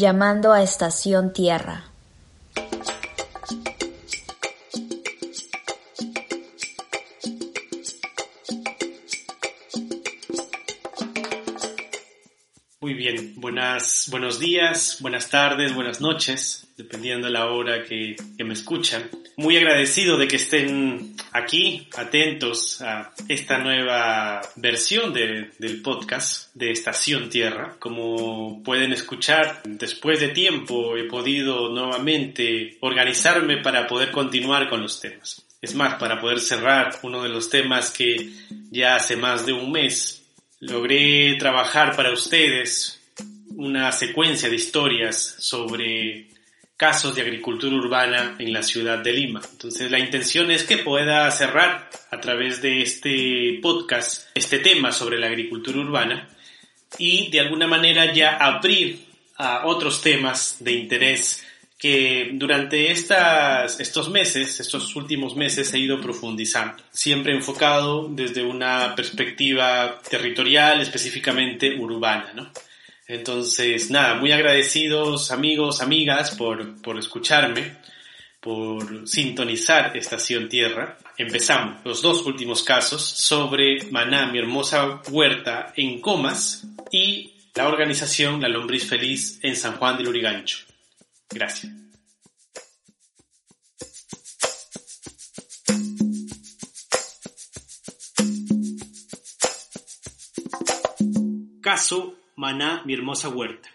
llamando a Estación Tierra. Muy bien, buenas, buenos días, buenas tardes, buenas noches, dependiendo de la hora que, que me escuchan. Muy agradecido de que estén aquí, atentos a esta nueva versión de, del podcast de Estación Tierra. Como pueden escuchar, después de tiempo he podido nuevamente organizarme para poder continuar con los temas. Es más, para poder cerrar uno de los temas que ya hace más de un mes logré trabajar para ustedes una secuencia de historias sobre casos de agricultura urbana en la ciudad de Lima. Entonces la intención es que pueda cerrar a través de este podcast este tema sobre la agricultura urbana y de alguna manera ya abrir a otros temas de interés que durante estas, estos meses, estos últimos meses, he ido profundizando, siempre enfocado desde una perspectiva territorial, específicamente urbana, ¿no? Entonces, nada, muy agradecidos amigos, amigas, por, por escucharme, por sintonizar Estación Tierra. Empezamos los dos últimos casos sobre Maná, mi hermosa huerta en Comas y la organización La Lombriz Feliz en San Juan del Urigancho. Gracias. Caso Maná, mi hermosa huerta.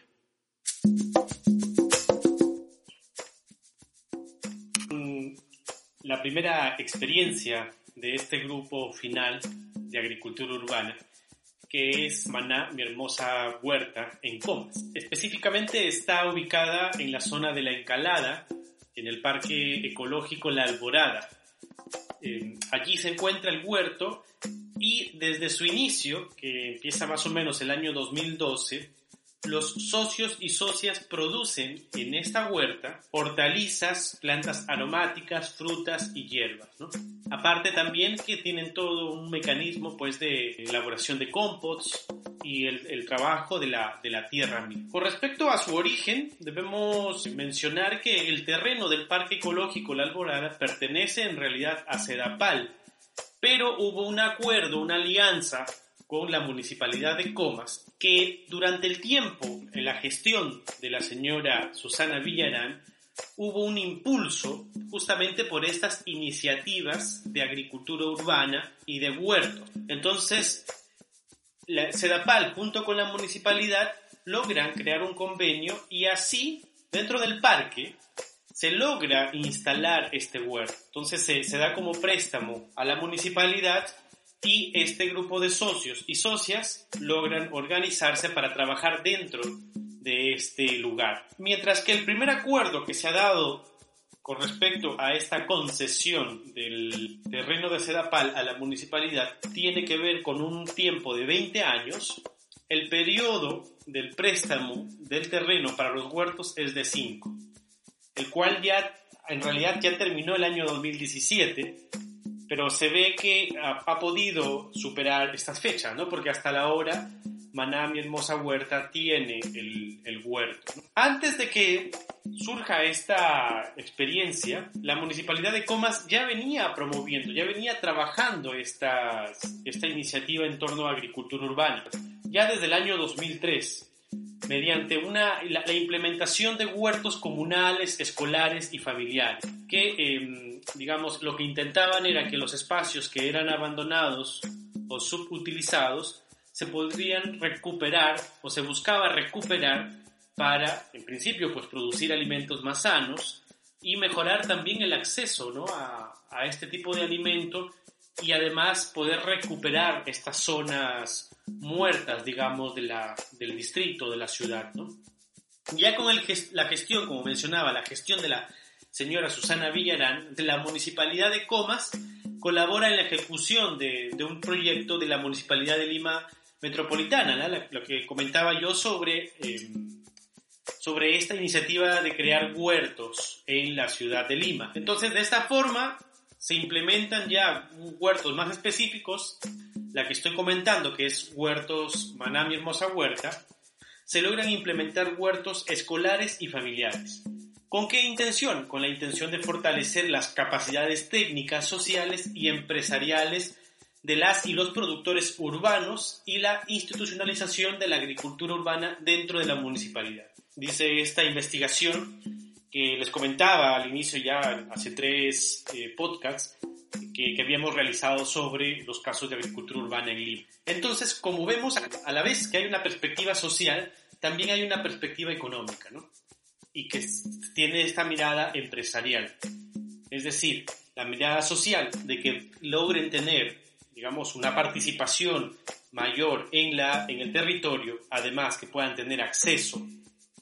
La primera experiencia de este grupo final de agricultura urbana que es Maná, mi hermosa huerta, en Comas. Específicamente está ubicada en la zona de la Encalada, en el Parque Ecológico La Alborada. Eh, allí se encuentra el huerto y desde su inicio, que empieza más o menos el año 2012, los socios y socias producen en esta huerta hortalizas, plantas aromáticas, frutas y hierbas. Aparte también que tienen todo un mecanismo pues, de elaboración de compots y el, trabajo de la, de la tierra Con respecto a su origen, debemos mencionar que el terreno del Parque Ecológico La Alborada pertenece en realidad a Sedapal, pero hubo un acuerdo, una alianza con la municipalidad de Comas, que durante el tiempo en la gestión de la señora Susana Villarán hubo un impulso justamente por estas iniciativas de agricultura urbana y de huertos. Entonces, la Sedapal junto con la municipalidad logran crear un convenio y así, dentro del parque, se logra instalar este huerto. Entonces se, da como préstamo a la municipalidad y este grupo de socios y socias logran organizarse para trabajar dentro de este lugar. Mientras que el primer acuerdo que se ha dado con respecto a esta concesión del terreno de Sedapal a la municipalidad tiene que ver con un tiempo de 20 años, el periodo del préstamo del terreno para los huertos es de 5, el cual ya en realidad ya terminó el año 2017 pero se ve que ha, podido superar estas fechas, ¿no? Porque hasta la hora Maná, mi hermosa huerta, tiene el, el huerto. Antes de que surja esta experiencia, la municipalidad de Comas ya venía promoviendo, ya venía trabajando esta, esta iniciativa en torno a agricultura urbana, ya desde el año 2003 mediante una, la, implementación de huertos comunales, escolares y familiares, que, em, digamos, lo que intentaban era que los espacios que eran abandonados o subutilizados se podrían recuperar o se buscaba recuperar para, en principio, pues producir alimentos más sanos y mejorar también el acceso ¿no? a, a este tipo de alimento y además poder recuperar estas zonas muertas, digamos, de la, del distrito, de la ciudad, ¿no? Ya con el, la gestión, como mencionaba, la gestión de la señora Susana Villarán, de la Municipalidad de Comas, colabora en la ejecución de, de un proyecto de la Municipalidad de Lima Metropolitana, lo que comentaba yo sobre, em, sobre esta iniciativa de crear huertos en la ciudad de Lima. Entonces, de esta forma, se implementan ya huertos más específicos la que estoy comentando, que es Huertos Manami Hermosa Huerta, se logran implementar huertos escolares y familiares. ¿Con qué intención? Con la intención de fortalecer las capacidades técnicas, sociales y empresariales de las y los productores urbanos y la institucionalización de la agricultura urbana dentro de la municipalidad. Dice esta investigación que les comentaba al inicio ya hace tres eh, podcasts que, que, habíamos realizado sobre los casos de agricultura urbana en Lima. Entonces, como vemos, a la vez que hay una perspectiva social, también hay una perspectiva económica, ¿no? Y que tiene esta mirada empresarial. Es decir, la mirada social de que logren tener digamos, una participación mayor en, la, en el territorio, además que puedan tener acceso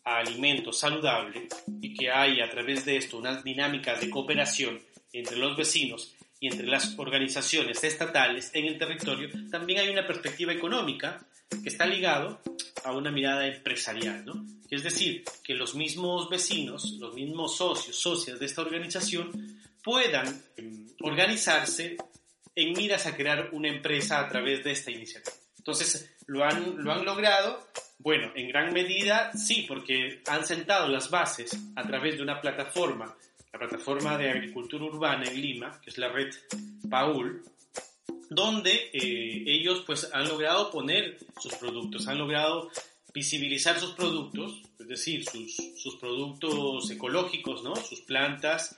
a alimentos saludables y que haya a través de esto unas dinámicas de cooperación entre los vecinos y entre las organizaciones estatales en el territorio, también hay una perspectiva económica que está ligado a una mirada empresarial, ¿no? Es decir, que los mismos vecinos, los mismos socios, socias de esta organización puedan em, organizarse en miras a crear una empresa a través de esta iniciativa. Entonces, ¿lo han, lo han logrado? Bueno, en gran medida sí, porque han sentado las bases a través de una plataforma, la plataforma de agricultura urbana en Lima, que es la red Paul, donde eh, ellos pues han logrado poner sus productos, han logrado visibilizar sus productos, es decir, sus, sus productos ecológicos, ¿no? sus plantas,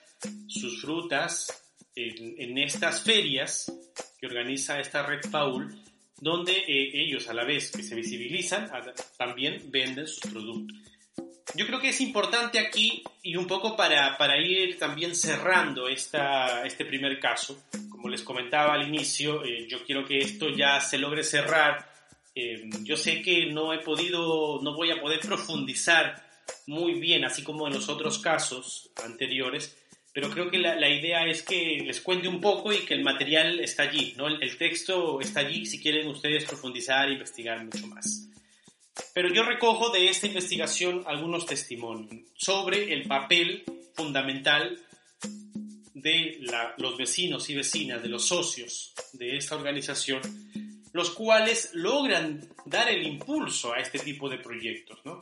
sus frutas, en, estas ferias que organiza esta red Paul, donde eh, ellos a la vez que se visibilizan, también venden sus productos. Yo creo que es importante aquí, y un poco para, para ir también cerrando esta, este primer caso, como les comentaba al inicio, eh, yo quiero que esto ya se logre cerrar. Eh, yo sé que no he podido, no voy a poder profundizar muy bien, así como en los otros casos anteriores, pero creo que la, la, idea es que les cuente un poco y que el material está allí, ¿no? El, el, texto está allí si quieren ustedes profundizar e investigar mucho más. Pero yo recojo de esta investigación algunos testimonios sobre el papel fundamental de los vecinos y vecinas, de los socios de esta organización, los cuales logran dar el impulso a este tipo de proyectos, ¿no?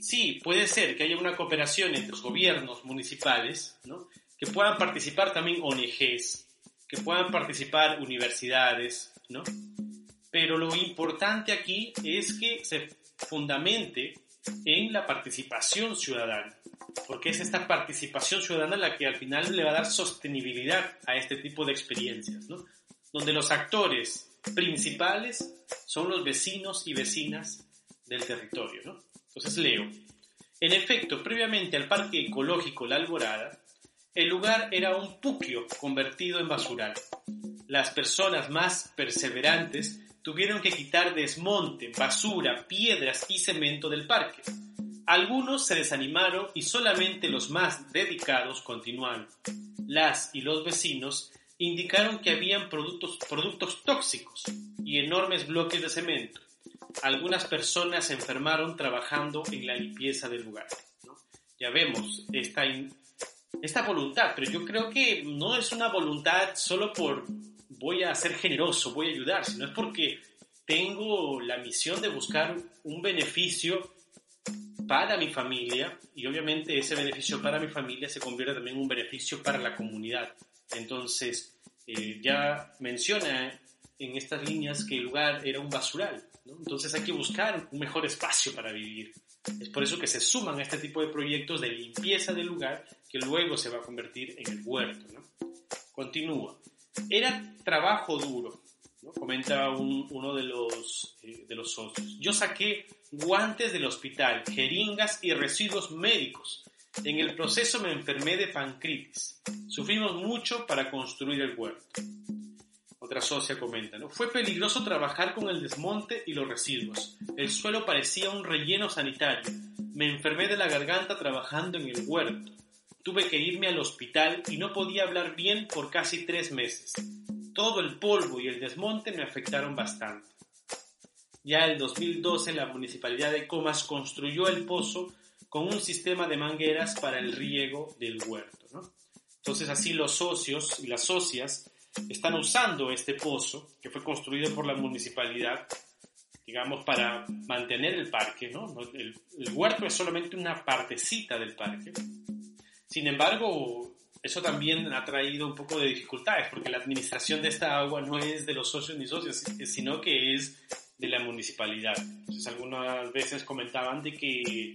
Sí, puede ser que haya una cooperación entre los gobiernos municipales, ¿no? que puedan participar también ONGs, que puedan participar universidades, ¿no? Pero lo importante aquí es que se fundamente en la participación ciudadana, porque es esta participación ciudadana la que al final le va a dar sostenibilidad a este tipo de experiencias, ¿no? Donde los actores principales son los vecinos y vecinas del territorio, ¿no? Entonces leo. En efecto, previamente al Parque Ecológico La Alborada, el lugar era un puquio convertido en basural. Las personas más perseverantes tuvieron que quitar desmonte, basura, piedras y cemento del parque. Algunos se desanimaron y solamente los más dedicados continuaron. Las y los vecinos indicaron que habían productos, productos tóxicos y enormes bloques de cemento. Algunas personas se enfermaron trabajando en la limpieza del lugar. Ya vemos esta esta voluntad, pero yo creo que no es una voluntad solo por voy a ser generoso, voy a ayudar, sino es porque tengo la misión de buscar un beneficio para mi familia y obviamente ese beneficio para mi familia se convierte también en un beneficio para la comunidad. Entonces, eh, ya menciona en estas líneas que el lugar era un basural, entonces hay que buscar un mejor espacio para vivir. Es por eso que se suman a este tipo de proyectos de limpieza del lugar que luego se va a convertir en el huerto. ¿no? Continúa. Era trabajo duro, ¿no? comenta uno de los, eh, de los socios. Yo saqué guantes del hospital, jeringas y residuos médicos. En el proceso me enfermé de pancreatitis. Sufrimos mucho para construir el huerto. Otra socia comenta, ¿no? Fue peligroso trabajar con el desmonte y los residuos. El suelo parecía un relleno sanitario. Me enfermé de la garganta trabajando en el huerto. Tuve que irme al hospital y no podía hablar bien por casi tres meses. Todo el polvo y el desmonte me afectaron bastante. Ya en 2012 la municipalidad de Comas construyó el pozo con un sistema de mangueras para el riego del huerto. ¿no? Entonces así los socios y las socias están usando este pozo que fue construido por la municipalidad digamos, para mantener el parque, ¿no? El, el huerto es solamente una partecita del parque. Sin embargo, eso también ha traído un poco de dificultades, porque la administración de esta agua no es de los socios ni socios, sino que es de la municipalidad. Entonces, algunas veces comentaban de que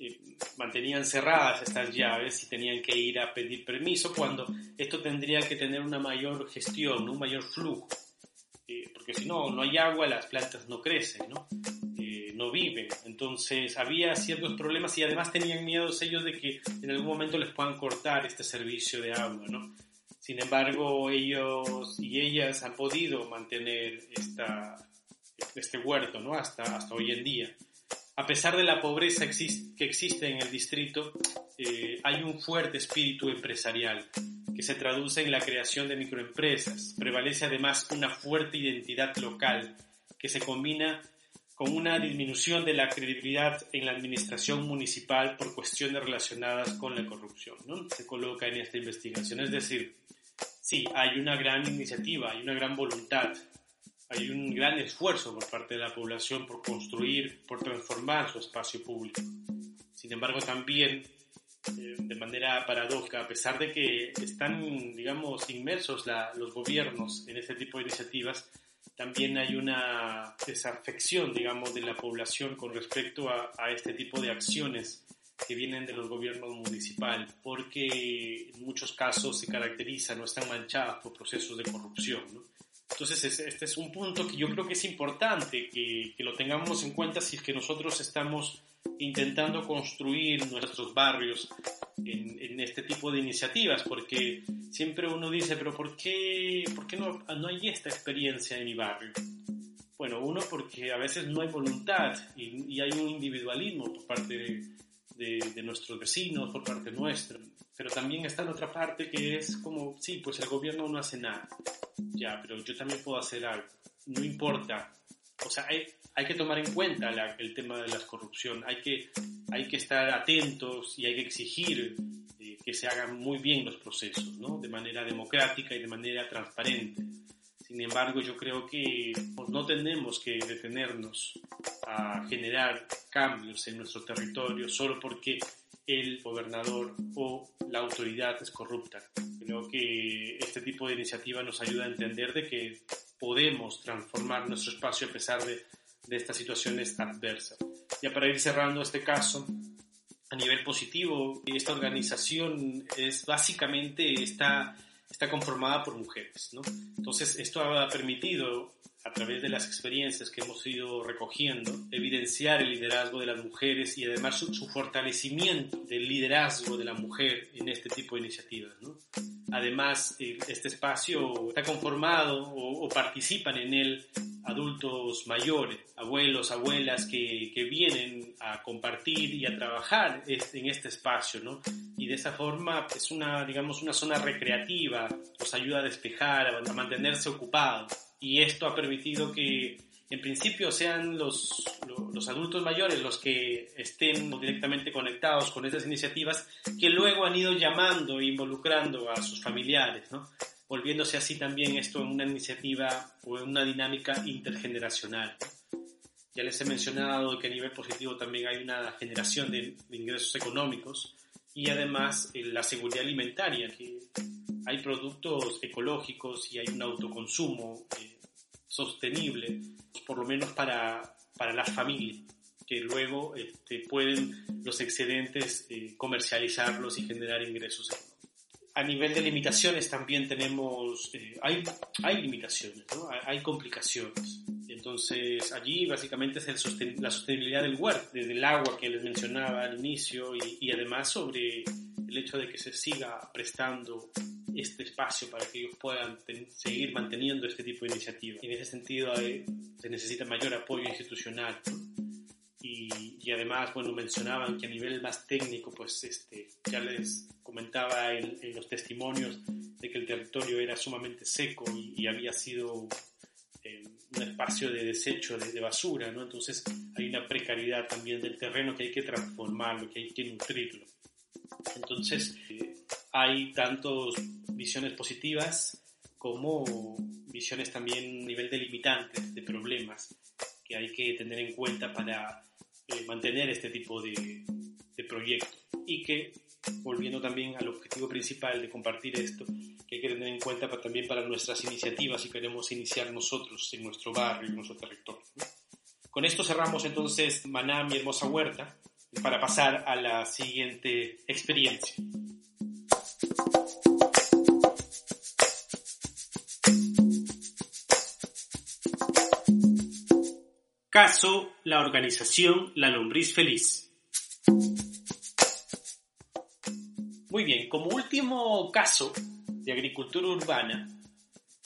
eh, mantenían cerradas estas llaves y tenían que ir a pedir permiso cuando esto tendría que tener una mayor gestión, un mayor flujo. Eh, porque si no, no hay agua, las plantas no crecen, ¿no? No viven. Entonces había ciertos problemas y además tenían miedo ellos de que en algún momento les puedan cortar este servicio de agua, ¿no? Sin embargo, ellos y ellas han podido mantener esta, este huerto, ¿no? Hasta, hasta hoy en día a pesar de la pobreza que existe en el distrito, eh, hay un fuerte espíritu empresarial que se traduce en la creación de microempresas. Prevalece además una fuerte identidad local que se combina con una disminución de la credibilidad en la administración municipal por cuestiones relacionadas con la corrupción. ¿no? Se coloca en esta investigación. Es decir, sí, hay una gran iniciativa, hay una gran voluntad hay un gran esfuerzo por parte de la población por construir, por transformar su espacio público. Sin embargo, también, eh, de manera paradójica, a pesar de que están, digamos, inmersos los gobiernos en este tipo de iniciativas, también hay una desafección, digamos, de la población con respecto a, este tipo de acciones que vienen de los gobiernos municipales, porque en muchos casos se caracterizan o están manchadas por procesos de corrupción. Entonces, este es un punto que yo creo que es importante que, que, lo tengamos en cuenta si es que nosotros estamos intentando construir nuestros barrios en, en, este tipo de iniciativas, porque siempre uno dice, pero ¿por qué, por qué no, no hay esta experiencia en mi barrio? Bueno, uno porque a veces no hay voluntad y, y hay un individualismo por parte de, de, de, nuestros vecinos, por parte nuestra. Pero también está en otra parte que es como, sí, pues el gobierno no hace nada ya, pero yo también puedo hacer algo. No importa. O sea, hay, hay que tomar en cuenta el tema de la corrupción. Hay que, hay que estar atentos y hay que exigir eh, que se hagan muy bien los procesos, ¿no? De manera democrática y de manera transparente. Sin embargo, yo creo que pues, no tenemos que detenernos a generar cambios en nuestro territorio solo porque el gobernador o la autoridad es corrupta. Creo que este tipo de iniciativa nos ayuda a entender de que podemos transformar nuestro espacio a pesar de, de estas situaciones adversas. Ya para ir cerrando este caso, a nivel positivo, esta organización es básicamente está, está conformada por mujeres. ¿no? Entonces, esto ha permitido a través de las experiencias que hemos ido recogiendo, evidenciar el liderazgo de las mujeres y además su, su fortalecimiento del liderazgo de la mujer en este tipo de iniciativas. ¿no? Además, este espacio está conformado o, o, participan en él adultos mayores, abuelos, abuelas que, que, vienen a compartir y a trabajar en este espacio, ¿no? Y de esa forma es una, digamos, una zona recreativa, los ayuda a despejar, a mantenerse ocupados y esto ha permitido que en principio sean los, los, adultos mayores los que estén directamente conectados con estas iniciativas que luego han ido llamando e involucrando a sus familiares, ¿no? volviéndose así también esto en una iniciativa o en una dinámica intergeneracional. Ya les he mencionado que a nivel positivo también hay una generación de, de ingresos económicos y además eh, la seguridad alimentaria, que hay productos ecológicos y hay un autoconsumo eh, sostenible, por lo menos para, para las familias, que luego este, pueden los excedentes eh, comercializarlos y generar ingresos A nivel de limitaciones también tenemos, eh, hay, hay limitaciones, ¿no? hay, hay, complicaciones. Entonces allí básicamente es el sosten la sostenibilidad del huerto, desde el agua que les mencionaba al inicio y, y además sobre el hecho de que se siga prestando este espacio para que ellos puedan seguir manteniendo este tipo de iniciativas. En ese sentido se necesita mayor apoyo institucional. Y, y, además, bueno, mencionaban que a nivel más técnico, pues este, ya les comentaba en, en los testimonios de que el territorio era sumamente seco y, y había sido eh, un espacio de desecho de, de, basura, ¿no? Entonces hay una precariedad también del terreno que hay que transformarlo, que hay que nutrirlo. Entonces, eh, hay tantos visiones positivas como visiones también a nivel de limitantes, de problemas, que hay que tener en cuenta para eh, mantener este tipo de, de proyecto y que volviendo también al objetivo principal de compartir esto, que hay que tener en cuenta también para nuestras iniciativas si queremos iniciar nosotros en nuestro barrio, en nuestro territorio. Con esto cerramos entonces Maná, mi hermosa huerta, para pasar a la siguiente experiencia. Caso La Organización La Lombriz Feliz. Muy bien, como último caso de agricultura urbana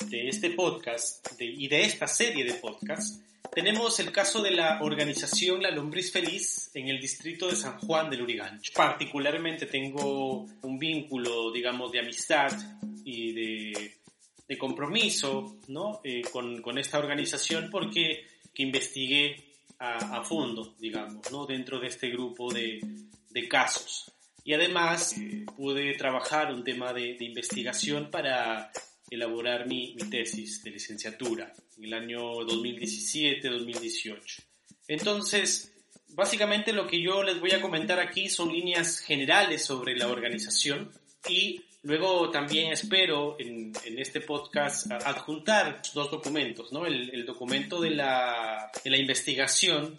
de este podcast y de esta serie de podcasts, tenemos el caso de la organización La Lombriz Feliz en el distrito de San Juan del Urigancho. Particularmente tengo un vínculo, digamos, de amistad y de, de compromiso ¿no? Eh, con, con, esta organización porque que investigué a, a, fondo, digamos, ¿no? dentro de este grupo de, de casos. Y además eh, pude trabajar un tema de, de investigación para elaborar mi, mi, tesis de licenciatura en el año 2017-2018. Entonces, básicamente lo que yo les voy a comentar aquí son líneas generales sobre la organización y luego también espero en, en este podcast adjuntar dos documentos, ¿no? El, el documento de la, de la investigación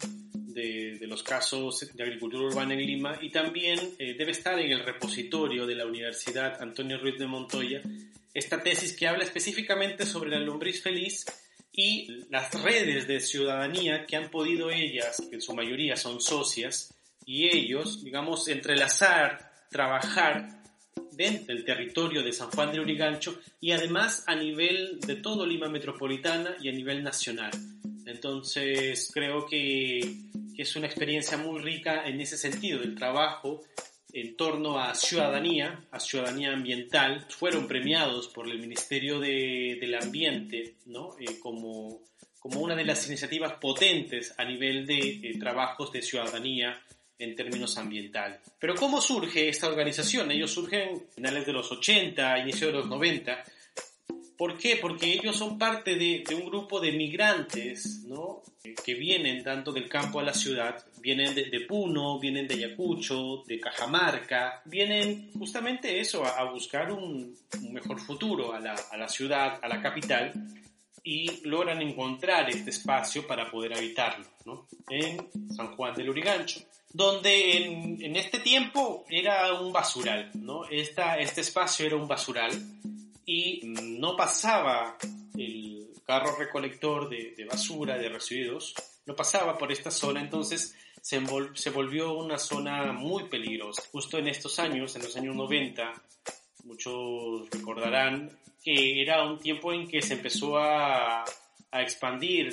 de, de, los casos de agricultura urbana en Lima y también eh, debe estar en el repositorio de la Universidad Antonio Ruiz de Montoya esta tesis que habla específicamente sobre la lombriz feliz y las redes de ciudadanía que han podido ellas, que en su mayoría son socias, y ellos, digamos, entrelazar, trabajar dentro del territorio de San Juan de Urigancho y además a nivel de todo Lima Metropolitana y a nivel nacional. Entonces creo que, que es una experiencia muy rica en ese sentido, del trabajo en torno a ciudadanía, a ciudadanía ambiental, fueron premiados por el Ministerio de, del Ambiente ¿no? Eh, como, como una de las iniciativas potentes a nivel de eh, trabajos de ciudadanía en términos ambientales. Pero ¿cómo surge esta organización? Ellos surgen a finales de los 80, inicio de los 90, ¿Por qué? Porque ellos son parte de, de, un grupo de migrantes, ¿no? Que vienen tanto del campo a la ciudad, vienen de, de Puno, vienen de Ayacucho, de Cajamarca, vienen justamente eso, a, a buscar un, un, mejor futuro a la, a la ciudad, a la capital, y logran encontrar este espacio para poder habitarlo, ¿no? En San Juan del Urigancho donde en, en, este tiempo era un basural, ¿no? Esta, este espacio era un basural y no pasaba el carro recolector de, de, basura, de residuos, no pasaba por esta zona, entonces se, se, volvió una zona muy peligrosa. Justo en estos años, en los años 90, muchos recordarán que era un tiempo en que se empezó a, a expandir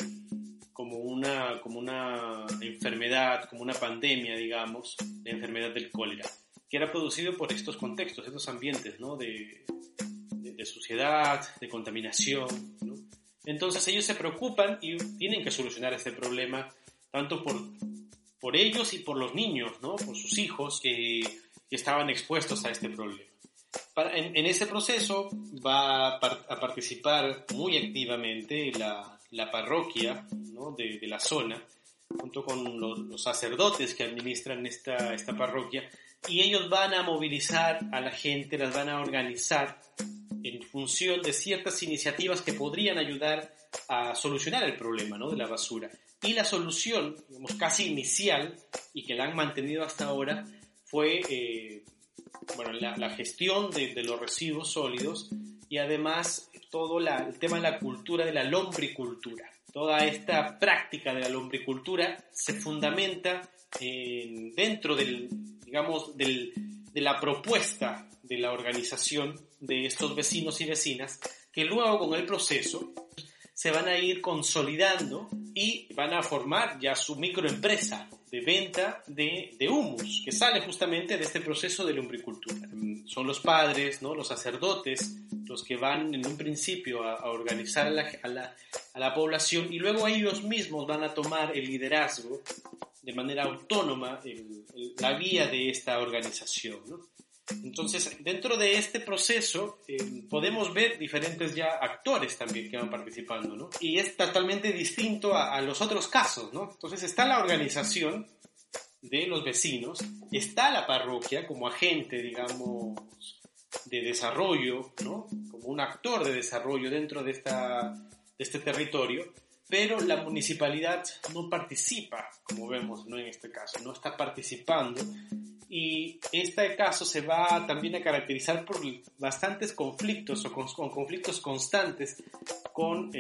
como una, como una enfermedad, como una pandemia, digamos, la enfermedad del cólera, que era producido por estos contextos, estos ambientes, ¿no? De, de suciedad, de contaminación. Entonces ellos se preocupan y tienen que solucionar este problema tanto por, por ellos y por los niños, ¿no? por sus hijos que, estaban expuestos a este problema. Para, en, en, ese proceso va a, par, a, participar muy activamente la, la parroquia de, la zona, junto con los, los, sacerdotes que administran esta, esta parroquia, y ellos van a movilizar a la gente, las van a organizar en función de ciertas iniciativas que podrían ayudar a solucionar el problema ¿no? de la basura. Y la solución, digamos, casi inicial, y que la han mantenido hasta ahora, fue eh, bueno, la, la gestión de, de, los residuos sólidos y además todo la, el tema de la cultura de la lombricultura. Toda esta práctica de la lombricultura se fundamenta en, dentro del, digamos, del, de la propuesta de la organización de estos vecinos y vecinas que luego con el proceso se van a ir consolidando y van a formar ya su microempresa de venta de, de humus, que sale justamente de este proceso de lombricultura. Son los padres, ¿no? los sacerdotes, los que van en un principio a, a organizar a la, a, la, a la, población y luego ellos mismos van a tomar el liderazgo de manera autónoma el, el, la vía de esta organización. ¿no? Entonces, dentro de este proceso eh, podemos ver diferentes ya actores también que van participando, ¿no? Y es totalmente distinto a, a, los otros casos, ¿no? Entonces está la organización de los vecinos, está la parroquia como agente, digamos, de desarrollo, ¿no? Como un actor de desarrollo dentro de, esta, de este territorio, pero la municipalidad no participa, como vemos ¿no? en este caso, no está participando y este caso se va también a caracterizar por bastantes conflictos o con, conflictos constantes con,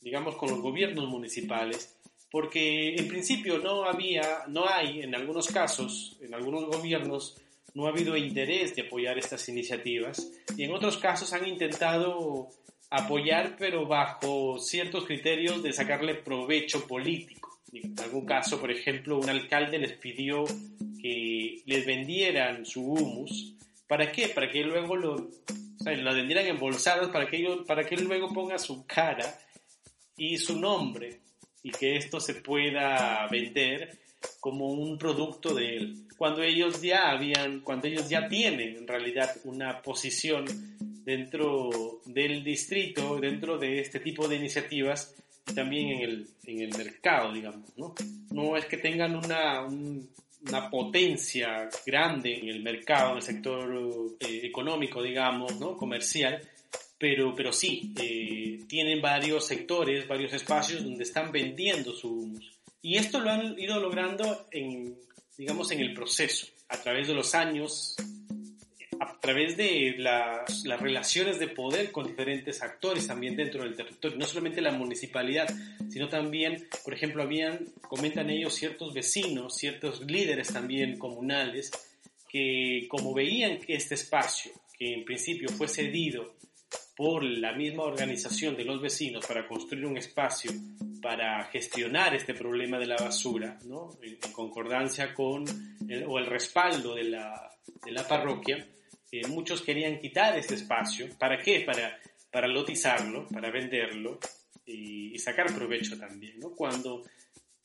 digamos, con los gobiernos municipales, porque en principio no había, no hay en algunos casos, en algunos gobiernos, no ha habido interés de apoyar estas iniciativas y en otros casos han intentado apoyar pero bajo ciertos criterios de sacarle provecho político. En algún caso, por ejemplo, un alcalde les pidió que les vendieran su humus. ¿Para qué? Para que luego lo, o sea, lo vendieran embolsados para que, ellos, para que él luego ponga su cara y su nombre y que esto se pueda vender como un producto de él. Cuando ellos ya habían, cuando ellos ya tienen en realidad una posición dentro del distrito, dentro de este tipo de iniciativas también en el, en el mercado, digamos, ¿no? No es que tengan una, una potencia grande en el mercado, en el sector eh, económico, digamos, ¿no? comercial, pero, pero sí, eh, tienen varios sectores, varios espacios donde están vendiendo su humus. Y esto lo han ido logrando en, digamos, en el proceso, a través de los años, través de las, relaciones de poder con diferentes actores también dentro del territorio, no solamente la municipalidad, sino también, por ejemplo, habían, comentan ellos, ciertos vecinos, ciertos líderes también comunales, que como veían que este espacio, que en principio fue cedido por la misma organización de los vecinos para construir un espacio para gestionar este problema de la basura, ¿no? en, concordancia con el, o el respaldo de la, de la parroquia, muchos querían quitar este espacio. ¿Para qué? Para, para lotizarlo, para venderlo y, sacar provecho también, ¿no? Cuando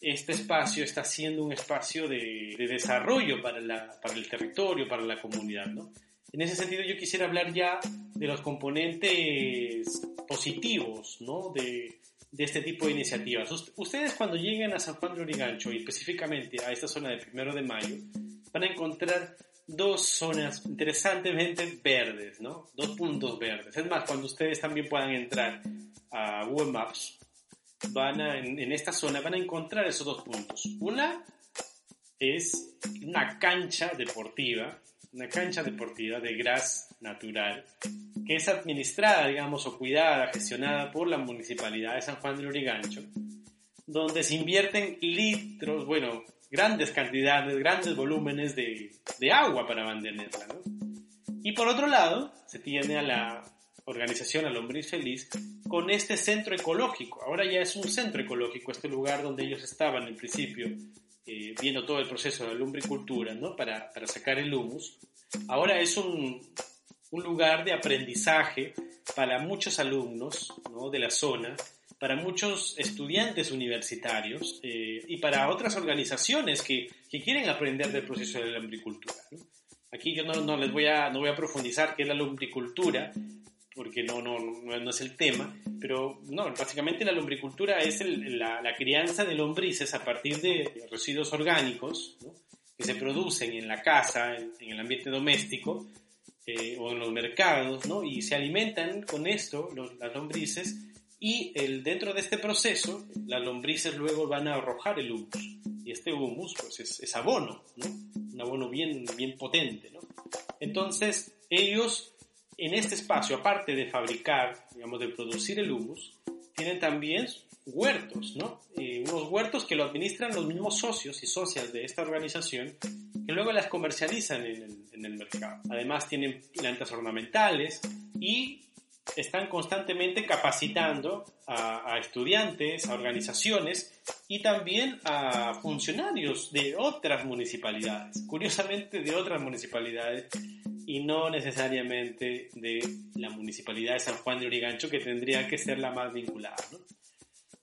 este espacio está siendo un espacio de, de desarrollo para, la, para, el territorio, para la comunidad, ¿no? En ese sentido yo quisiera hablar ya de los componentes positivos, ¿no? De, de este tipo de iniciativas. Ustedes cuando lleguen a San Juan de Origancho y específicamente a esta zona del primero de mayo, van a encontrar dos zonas interesantemente verdes, ¿no? Dos puntos verdes. Es más, cuando ustedes también puedan entrar a Google Maps, van a, en, en esta zona van a encontrar esos dos puntos. Una es una cancha deportiva, una cancha deportiva de gras natural, que es administrada, digamos, o cuidada, gestionada por la Municipalidad de San Juan de Lurigancho, donde se invierten litros, bueno, grandes cantidades, grandes volúmenes de, de agua para mantenerla. Y por otro lado, se tiene a la organización, a Lombriz Feliz, con este centro ecológico. Ahora ya es un centro ecológico, este lugar donde ellos estaban en principio eh, viendo todo el proceso de la lumbricultura, ¿no? Para, para sacar el humus. Ahora es un, un lugar de aprendizaje para muchos alumnos ¿no? de la zona para muchos estudiantes universitarios eh, y para otras organizaciones que, que, quieren aprender del proceso de la lumbricultura. Aquí yo no, no, les voy a, no voy a profundizar qué es la lumbricultura, porque no, no, no, es el tema, pero no, básicamente la lumbricultura es la, la, crianza de lombrices a partir de residuos orgánicos que se producen en la casa, en, en el ambiente doméstico eh, o en los mercados, ¿no? y se alimentan con esto los, las lombrices y el, dentro de este proceso, las lombrices luego van a arrojar el humus. Y este humus, pues es, es abono, ¿no? Un abono bien, bien potente, ¿no? Entonces, ellos, en este espacio, aparte de fabricar, digamos, de producir el humus, tienen también huertos, ¿no? Eh, unos huertos que lo administran los mismos socios y socias de esta organización, que luego las comercializan en el, en el mercado. Además, tienen plantas ornamentales y están constantemente capacitando a, estudiantes, a organizaciones y también a funcionarios de otras municipalidades, curiosamente de otras municipalidades y no necesariamente de la municipalidad de San Juan de Urigancho, que tendría que ser la más vinculada.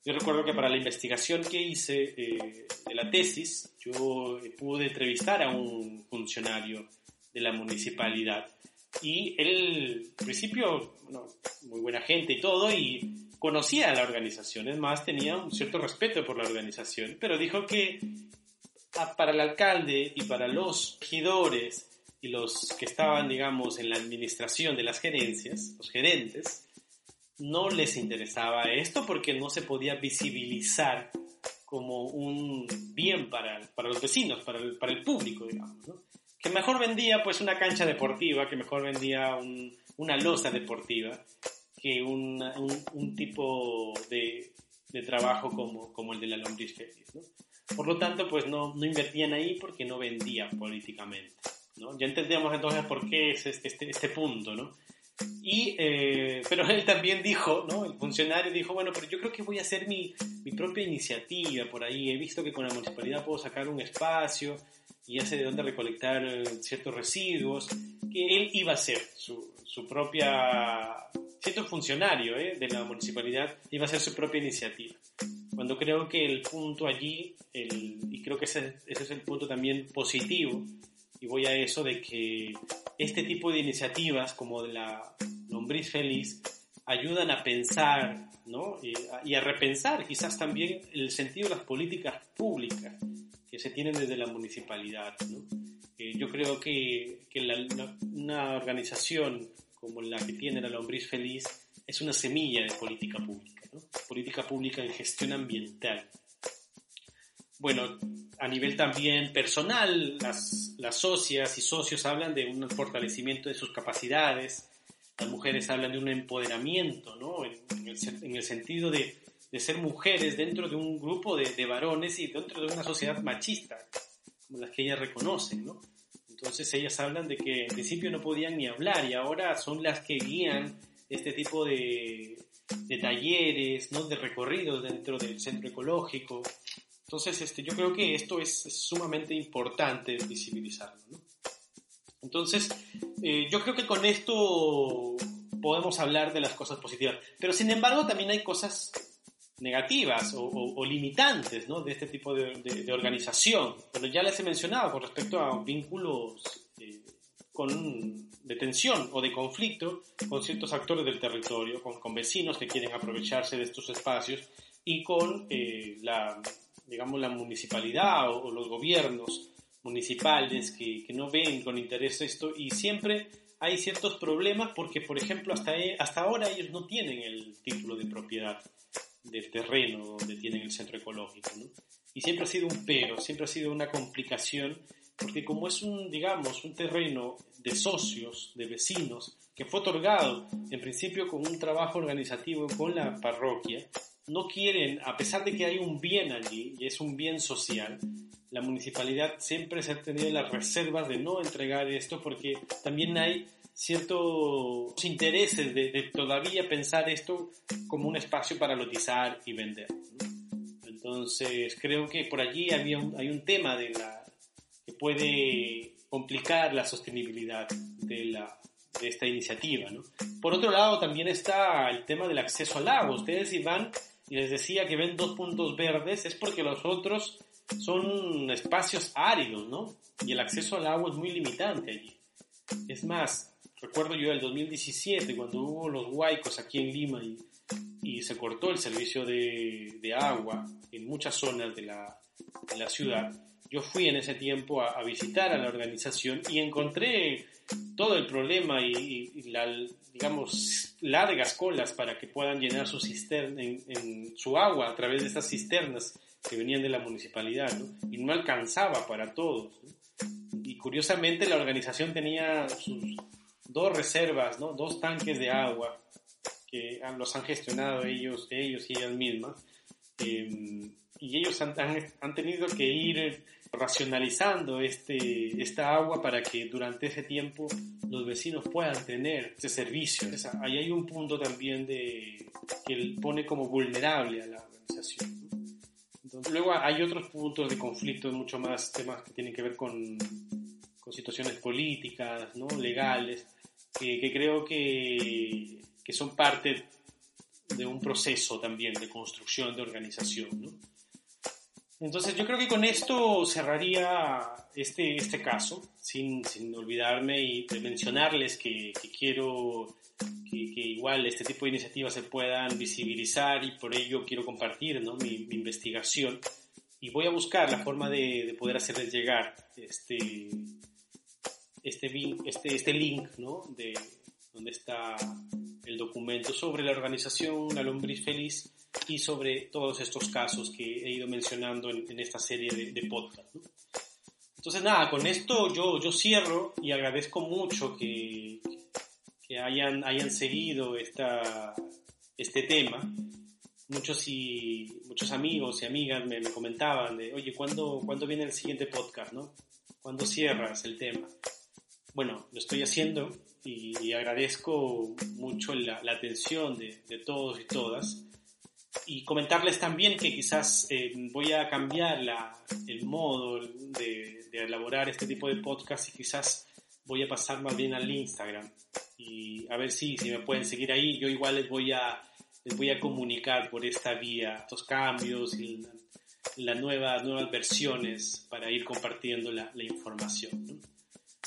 Yo recuerdo que para la investigación que hice eh, de la tesis, yo pude entrevistar a un funcionario de la municipalidad. Y él, al principio, bueno, muy buena gente y todo, y conocía a la organización, es más, tenía un cierto respeto por la organización, pero dijo que ah, para el alcalde y para los regidores y los que estaban, digamos, en la administración de las gerencias, los gerentes, no les interesaba esto porque no se podía visibilizar como un bien para, para los vecinos, para el, para el público, digamos. ¿no? Que mejor vendía pues una cancha deportiva, que mejor vendía un, una losa deportiva, que un, un, tipo de, de, trabajo como, como el de la lombriz feliz. ¿no? Por lo tanto, pues no, no invertían ahí porque no vendían políticamente. ¿no? Ya entendemos entonces por qué es este, este, este punto, ¿no? Y, eh, pero él también dijo, ¿no? El funcionario dijo, bueno, pero yo creo que voy a hacer mi, mi propia iniciativa por ahí. He visto que con la municipalidad puedo sacar un espacio y sé de dónde recolectar ciertos residuos, que él iba a hacer su, su propia, cierto funcionario ¿eh? de la municipalidad, iba a hacer su propia iniciativa. Cuando creo que el punto allí, el, y creo que ese, ese es el punto también positivo, y voy a eso de que este tipo de iniciativas como de la lombriz feliz ayudan a pensar ¿no? y, a, repensar quizás también el sentido de las políticas públicas que se tienen desde la municipalidad. ¿no? Eh, yo creo que, que una organización como la que tiene la lombriz feliz es una semilla de política pública, ¿no? política pública en gestión ambiental bueno, a nivel también personal, las, las socias y socios hablan de un fortalecimiento de sus capacidades, las mujeres hablan de un empoderamiento, ¿no? En el, sentido de, de, ser mujeres dentro de un grupo de, de, varones y dentro de una sociedad machista, como las que ellas reconocen, ¿no? Entonces ellas hablan de que en principio no podían ni hablar y ahora son las que guían este tipo de, de talleres, ¿no? De recorridos dentro del centro ecológico, entonces, este, yo creo que esto es, sumamente importante visibilizarlo. Entonces, eh, yo creo que con esto podemos hablar de las cosas positivas. Pero sin embargo, también hay cosas negativas o, o, o limitantes ¿no? de este tipo de, de, de, organización. Pero ya les he mencionado con respecto a vínculos eh, con, de tensión o de conflicto con ciertos actores del territorio, con, con vecinos que quieren aprovecharse de estos espacios y con eh, la digamos, la municipalidad o, o los gobiernos municipales que, que, no ven con interés esto y siempre hay ciertos problemas porque, por ejemplo, hasta, hasta ahora ellos no tienen el título de propiedad del terreno donde tienen el centro ecológico, ¿no? Y siempre ha sido un pero, siempre ha sido una complicación porque como es un, digamos, un terreno de socios, de vecinos, que fue otorgado en principio con un trabajo organizativo con la parroquia, no quieren, a pesar de que hay un bien allí, y es un bien social, la municipalidad siempre se ha tenido las reservas de no entregar esto porque también hay ciertos intereses de, de todavía pensar esto como un espacio para lotizar y vender. Entonces creo que por allí había hay un tema de la, que puede complicar la sostenibilidad de, la, de esta iniciativa. ¿no? Por otro lado también está el tema del acceso al agua. Ustedes si van y les decía que ven dos puntos verdes es porque los otros son espacios áridos, ¿no? Y el acceso al agua es muy limitante allí. Es más, recuerdo yo el 2017 cuando hubo los huaicos aquí en Lima y, se cortó el servicio de, agua en muchas zonas de la, ciudad. Yo fui en ese tiempo a, visitar a la organización y encontré todo el problema y, y, la, digamos, largas colas para que puedan llenar su cisterna, en, su agua a través de estas cisternas que venían de la municipalidad. Y no alcanzaba para todos. Y curiosamente la organización tenía sus dos reservas, ¿no? Dos tanques de agua que los han gestionado ellos, ellos y ellas mismas. Eh, y ellos han, han, han tenido que ir racionalizando este, esta agua para que durante ese tiempo los vecinos puedan tener este servicio. Ahí hay un punto también de, que pone como vulnerable a la organización. Entonces, luego hay otros puntos de conflicto, mucho más temas que tienen que ver con, con situaciones políticas, ¿no? legales, que, que creo que, que son parte de un proceso también de construcción de organización. ¿no? Entonces yo creo que con esto cerraría este, este caso, sin, sin olvidarme y de mencionarles que, que quiero que, que, igual este tipo de iniciativas se puedan visibilizar y por ello quiero compartir ¿no? mi, mi, investigación y voy a buscar la forma de, de poder hacerles llegar este, este, este, este link ¿no? de donde está el documento sobre la organización La Lombriz Feliz y sobre todos estos casos que he ido mencionando en, en esta serie de, de podcast. ¿no? Entonces, nada, con esto yo, yo cierro y agradezco mucho que, que hayan, hayan seguido esta, este tema. Muchos, y, muchos amigos y amigas me, me comentaban de, oye, ¿cuándo, ¿cuándo viene el siguiente podcast? ¿no? ¿Cuándo cierras el tema? Bueno, lo estoy haciendo y, agradezco mucho la, atención de, todos y todas y comentarles también que quizás eh, voy a cambiar el modo de, elaborar este tipo de podcast y quizás voy a pasar más bien al Instagram y a ver si, si me pueden seguir ahí. Yo igual les voy a, les voy a comunicar por esta vía estos cambios y las la nueva, nuevas versiones para ir compartiendo la, información.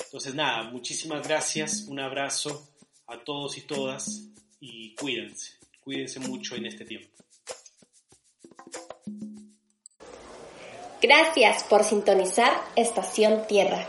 Entonces nada, muchísimas gracias, un abrazo a todos y todas y cuídense, cuídense mucho en este tiempo. Gracias por sintonizar Estación Tierra.